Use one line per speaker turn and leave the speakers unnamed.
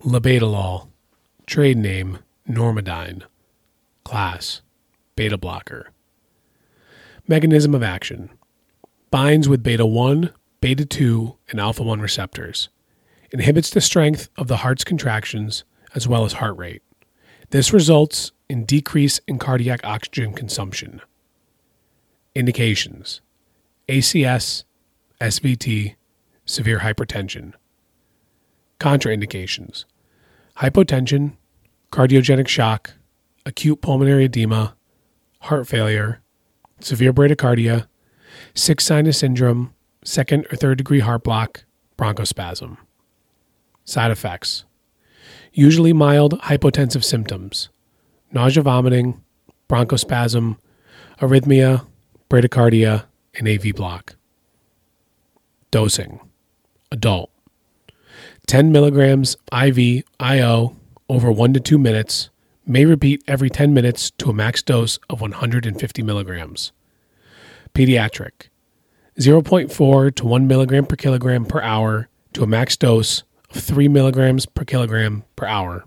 Labetalol, trade name Normodyne, class beta blocker. Mechanism of action binds with beta 1, beta 2, and alpha 1 receptors, inhibits the strength of the heart's contractions as well as heart rate. This results in decrease in cardiac oxygen consumption. Indications ACS, SVT, severe hypertension. Contraindications. Hypotension, cardiogenic shock, acute pulmonary edema, heart failure, severe bradycardia, sick sinus syndrome, second or third degree heart block, bronchospasm. Side effects. Usually mild hypotensive symptoms, nausea, vomiting, bronchospasm, arrhythmia, bradycardia, and AV block. Dosing. Adult 10 milligrams IV IO over 1 to 2 minutes may repeat every 10 minutes to a max dose of 150 milligrams. Pediatric 0.4 to 1 milligram per kilogram per hour to a max dose of 3 milligrams per kilogram per hour.